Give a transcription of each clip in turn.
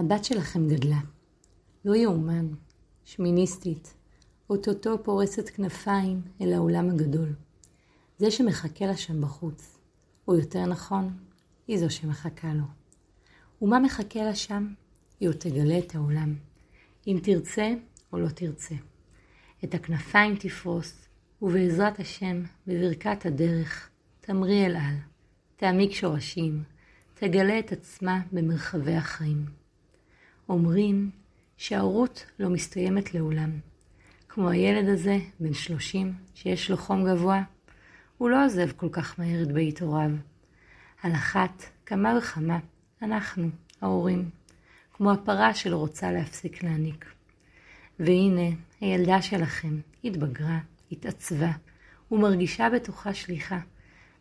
הבת שלכם גדלה. לא יאומן. שמיניסטית. אוטוטו פורסת כנפיים אל העולם הגדול. זה שמחכה לה שם בחוץ, או יותר נכון, היא זו שמחכה לו. ומה מחכה לה שם? היא עוד תגלה את העולם. אם תרצה או לא תרצה. את הכנפיים תפרוס, ובעזרת השם, בברכת הדרך, תמריא אל על, תעמיק שורשים, תגלה את עצמה במרחבי החיים. אומרים שההורות לא מסתיימת לעולם. כמו הילד הזה, בן שלושים, שיש לו חום גבוה, הוא לא עוזב כל כך מהר את בית הוריו. על אחת, כמה וכמה, אנחנו, ההורים, כמו הפרה שלא רוצה להפסיק להניק. והנה, הילדה שלכם התבגרה, התעצבה, ומרגישה בתוכה שליחה,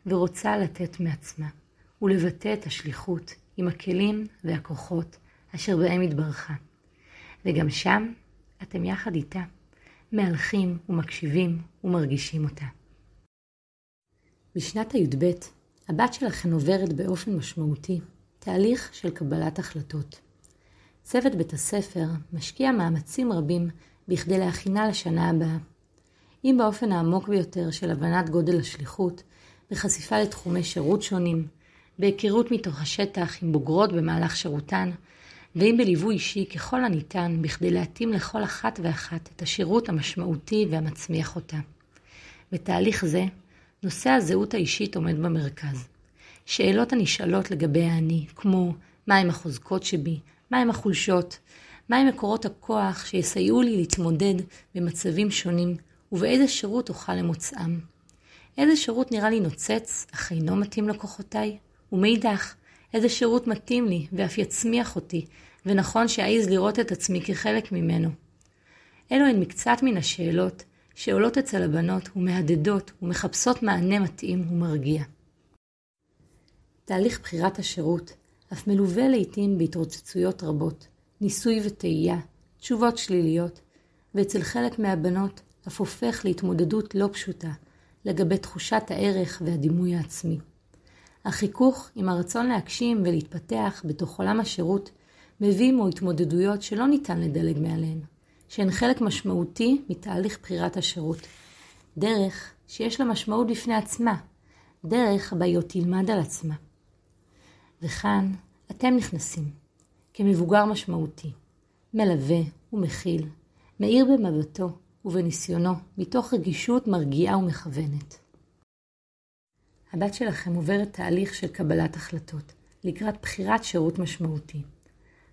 ורוצה לתת מעצמה, ולבטא את השליחות עם הכלים והכוחות אשר בהם התברכה. וגם שם אתם יחד איתה, מהלכים ומקשיבים ומרגישים אותה. בשנת הי"ב, הבת שלכם עוברת באופן משמעותי תהליך של קבלת החלטות. צוות בית הספר משקיע מאמצים רבים בכדי להכינה לשנה הבאה. אם באופן העמוק ביותר של הבנת גודל השליחות, בחשיפה לתחומי שירות שונים, בהיכרות מתוך השטח עם בוגרות במהלך שירותן, ואם בליווי אישי ככל הניתן בכדי להתאים לכל אחת ואחת את השירות המשמעותי והמצמיח אותה. בתהליך זה, נושא הזהות האישית עומד במרכז. שאלות הנשאלות לגבי האני, כמו מהם החוזקות שבי, מהם החולשות, מהם מקורות הכוח שיסייעו לי להתמודד במצבים שונים, ובאיזה שירות אוכל למוצאם. איזה שירות נראה לי נוצץ, אך אינו מתאים לכוחותיי? ומאידך, איזה שירות מתאים לי ואף יצמיח אותי, ונכון שאעז לראות את עצמי כחלק ממנו. אלו הן מקצת מן השאלות שעולות אצל הבנות ומהדהדות ומחפשות מענה מתאים ומרגיע. תהליך בחירת השירות אף מלווה לעיתים בהתרוצצויות רבות, ניסוי וטעייה, תשובות שליליות, ואצל חלק מהבנות אף הופך להתמודדות לא פשוטה לגבי תחושת הערך והדימוי העצמי. החיכוך עם הרצון להגשים ולהתפתח בתוך עולם השירות מביא עמו התמודדויות שלא ניתן לדלג מעליהן, שהן חלק משמעותי מתהליך בחירת השירות. דרך שיש לה משמעות בפני עצמה, דרך בה היא עוד תלמד על עצמה. וכאן אתם נכנסים, כמבוגר משמעותי, מלווה ומכיל, מאיר במבטו ובניסיונו, מתוך רגישות מרגיעה ומכוונת. הבת שלכם עוברת תהליך של קבלת החלטות, לקראת בחירת שירות משמעותי.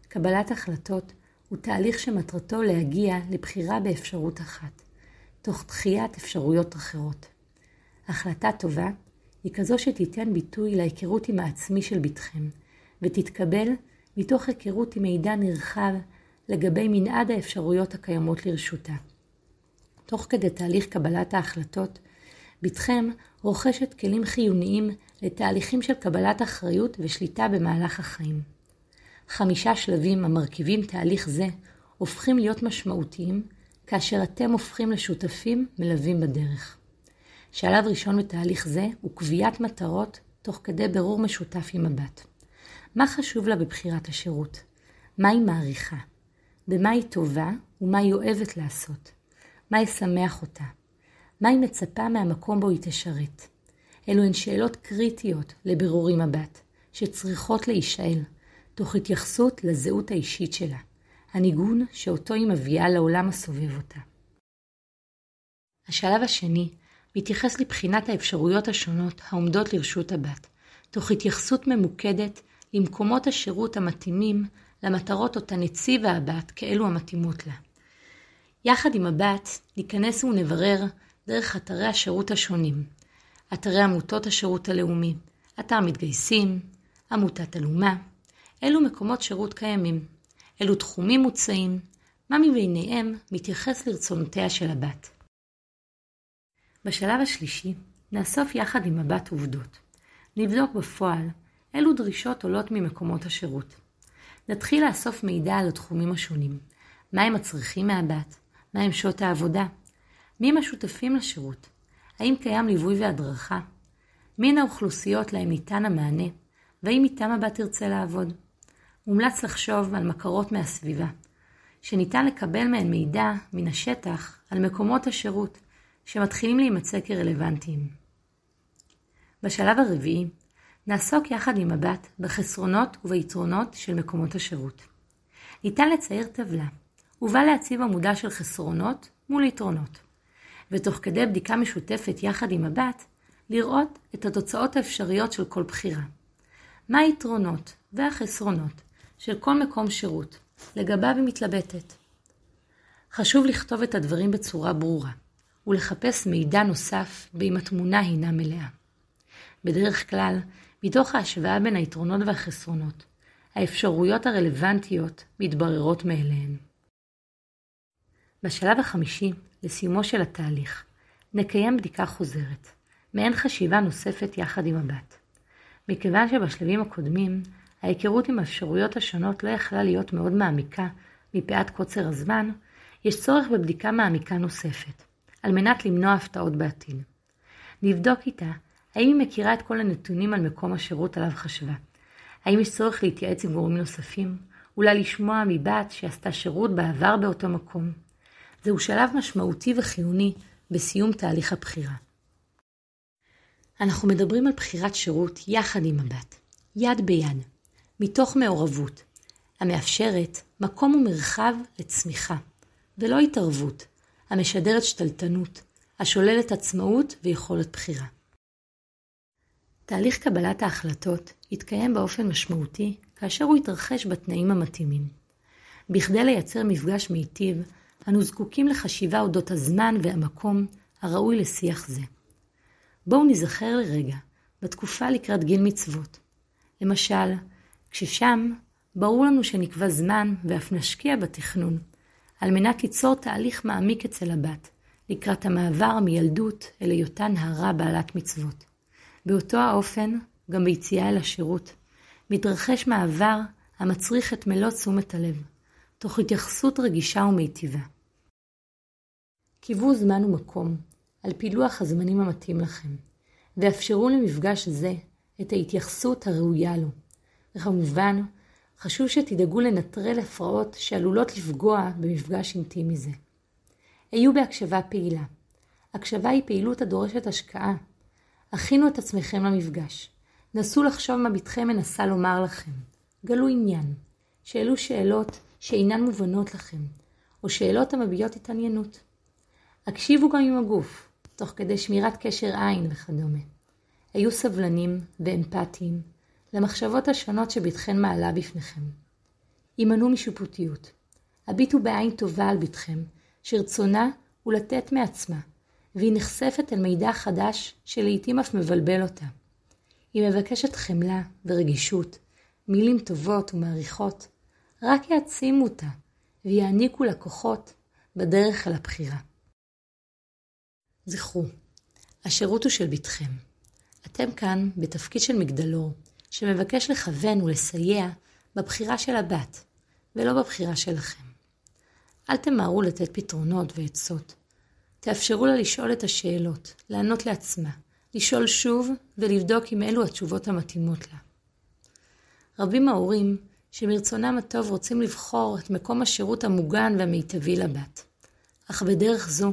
קבלת החלטות הוא תהליך שמטרתו להגיע לבחירה באפשרות אחת, תוך דחיית אפשרויות אחרות. החלטה טובה היא כזו שתיתן ביטוי להיכרות עם העצמי של בתכם, ותתקבל מתוך היכרות עם מידע נרחב לגבי מנעד האפשרויות הקיימות לרשותה. תוך כדי תהליך קבלת ההחלטות, בתכם רוכשת כלים חיוניים לתהליכים של קבלת אחריות ושליטה במהלך החיים. חמישה שלבים המרכיבים תהליך זה הופכים להיות משמעותיים כאשר אתם הופכים לשותפים מלווים בדרך. שלב ראשון בתהליך זה הוא קביעת מטרות תוך כדי ברור משותף עם הבת. מה חשוב לה בבחירת השירות? מה היא מעריכה? במה היא טובה ומה היא אוהבת לעשות? מה ישמח אותה? מה היא מצפה מהמקום בו היא תשרת? אלו הן שאלות קריטיות לבירור עם הבת, שצריכות להישאל, תוך התייחסות לזהות האישית שלה, הניגון שאותו היא מביאה לעולם הסובב אותה. השלב השני מתייחס לבחינת האפשרויות השונות העומדות לרשות הבת, תוך התייחסות ממוקדת למקומות השירות המתאימים למטרות אותן הציבה הבת כאלו המתאימות לה. יחד עם הבת ניכנס ונברר דרך אתרי השירות השונים, אתרי עמותות השירות הלאומי, אתר מתגייסים, עמותת אלומה, אילו מקומות שירות קיימים, אילו תחומים מוצעים, מה מביניהם מתייחס לרצונותיה של הבת. בשלב השלישי נאסוף יחד עם הבת עובדות. נבדוק בפועל אילו דרישות עולות ממקומות השירות. נתחיל לאסוף מידע על התחומים השונים. מה הם הצרכים מהבת? מה הם שעות העבודה? מי הם השותפים לשירות? האם קיים ליווי והדרכה? מי הן האוכלוסיות להם ניתן המענה? והאם איתם הבת תרצה לעבוד? מומלץ לחשוב על מכרות מהסביבה, שניתן לקבל מהן מידע מן השטח על מקומות השירות שמתחילים להימצא כרלוונטיים. בשלב הרביעי, נעסוק יחד עם מבט בחסרונות וביתרונות של מקומות השירות. ניתן לצייר טבלה, ובה להציב עמודה של חסרונות מול יתרונות, ותוך כדי בדיקה משותפת יחד עם מבט, לראות את התוצאות האפשריות של כל בחירה. מה היתרונות והחסרונות של כל מקום שירות, לגביו היא מתלבטת. חשוב לכתוב את הדברים בצורה ברורה, ולחפש מידע נוסף באם התמונה הינה מלאה. בדרך כלל, מתוך ההשוואה בין היתרונות והחסרונות, האפשרויות הרלוונטיות מתבררות מאליהן. בשלב החמישי, לסיומו של התהליך, נקיים בדיקה חוזרת, מעין חשיבה נוספת יחד עם הבת. מכיוון שבשלבים הקודמים, ההיכרות עם האפשרויות השונות לא יכלה להיות מאוד מעמיקה מפאת קוצר הזמן, יש צורך בבדיקה מעמיקה נוספת, על מנת למנוע הפתעות בעתיד. נבדוק איתה האם היא מכירה את כל הנתונים על מקום השירות עליו חשבה? האם יש צורך להתייעץ עם גורמים נוספים? אולי לשמוע מבת שעשתה שירות בעבר באותו מקום? זהו שלב משמעותי וחיוני בסיום תהליך הבחירה. אנחנו מדברים על בחירת שירות יחד עם הבת, יד ביד, מתוך מעורבות, המאפשרת מקום ומרחב לצמיחה, ולא התערבות, המשדרת שתלטנות, השוללת עצמאות ויכולת בחירה. תהליך קבלת ההחלטות יתקיים באופן משמעותי כאשר הוא יתרחש בתנאים המתאימים. בכדי לייצר מפגש מיטיב, אנו זקוקים לחשיבה אודות הזמן והמקום הראוי לשיח זה. בואו נזכר לרגע בתקופה לקראת גיל מצוות. למשל, כששם ברור לנו שנקבע זמן ואף נשקיע בתכנון, על מנת ליצור תהליך מעמיק אצל הבת, לקראת המעבר מילדות אל היותה נערה בעלת מצוות. באותו האופן, גם ביציאה אל השירות, מתרחש מעבר המצריך את מלוא תשומת הלב, תוך התייחסות רגישה ומיטיבה. קיוו זמן ומקום על פילוח הזמנים המתאים לכם, ואפשרו למפגש זה את ההתייחסות הראויה לו. וכמובן, חשוב שתדאגו לנטרל הפרעות שעלולות לפגוע במפגש אינטימי זה. היו בהקשבה פעילה. הקשבה היא פעילות הדורשת השקעה. הכינו את עצמכם למפגש. נסו לחשוב מה בתכם מנסה לומר לכם. גלו עניין. שאלו שאלות שאינן מובנות לכם, או שאלות המביעות התעניינות. הקשיבו גם עם הגוף, תוך כדי שמירת קשר עין וכדומה. היו סבלנים ואמפתיים למחשבות השונות שבתכן מעלה בפניכם. הימנעו משיפוטיות. הביטו בעין טובה על בתכם, שרצונה הוא לתת מעצמה, והיא נחשפת אל מידע חדש שלעיתים אף מבלבל אותה. היא מבקשת חמלה ורגישות, מילים טובות ומעריכות, רק יעצימו אותה ויעניקו לה כוחות בדרך אל הבחירה. זכרו, השירות הוא של בתכם. אתם כאן בתפקיד של מגדלור, שמבקש לכוון ולסייע בבחירה של הבת, ולא בבחירה שלכם. אל תמהרו לתת פתרונות ועצות. תאפשרו לה לשאול את השאלות, לענות לעצמה, לשאול שוב ולבדוק אם אלו התשובות המתאימות לה. רבים ההורים שמרצונם הטוב רוצים לבחור את מקום השירות המוגן והמיטבי לבת, אך בדרך זו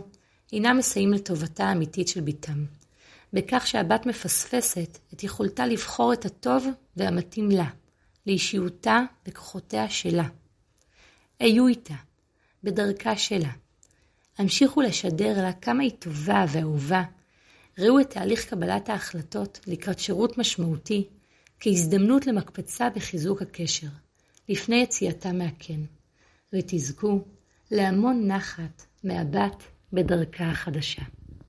אינם מסייעים לטובתה האמיתית של בתם, בכך שהבת מפספסת את יכולתה לבחור את הטוב והמתאים לה, לאישיותה וכוחותיה שלה. היו איתה, בדרכה שלה. המשיכו לשדר לה כמה היא טובה ואהובה. ראו את תהליך קבלת ההחלטות לקראת שירות משמעותי כהזדמנות למקפצה בחיזוק הקשר, לפני יציאתה מהקן, ותזכו להמון נחת מהבת בדרכה החדשה.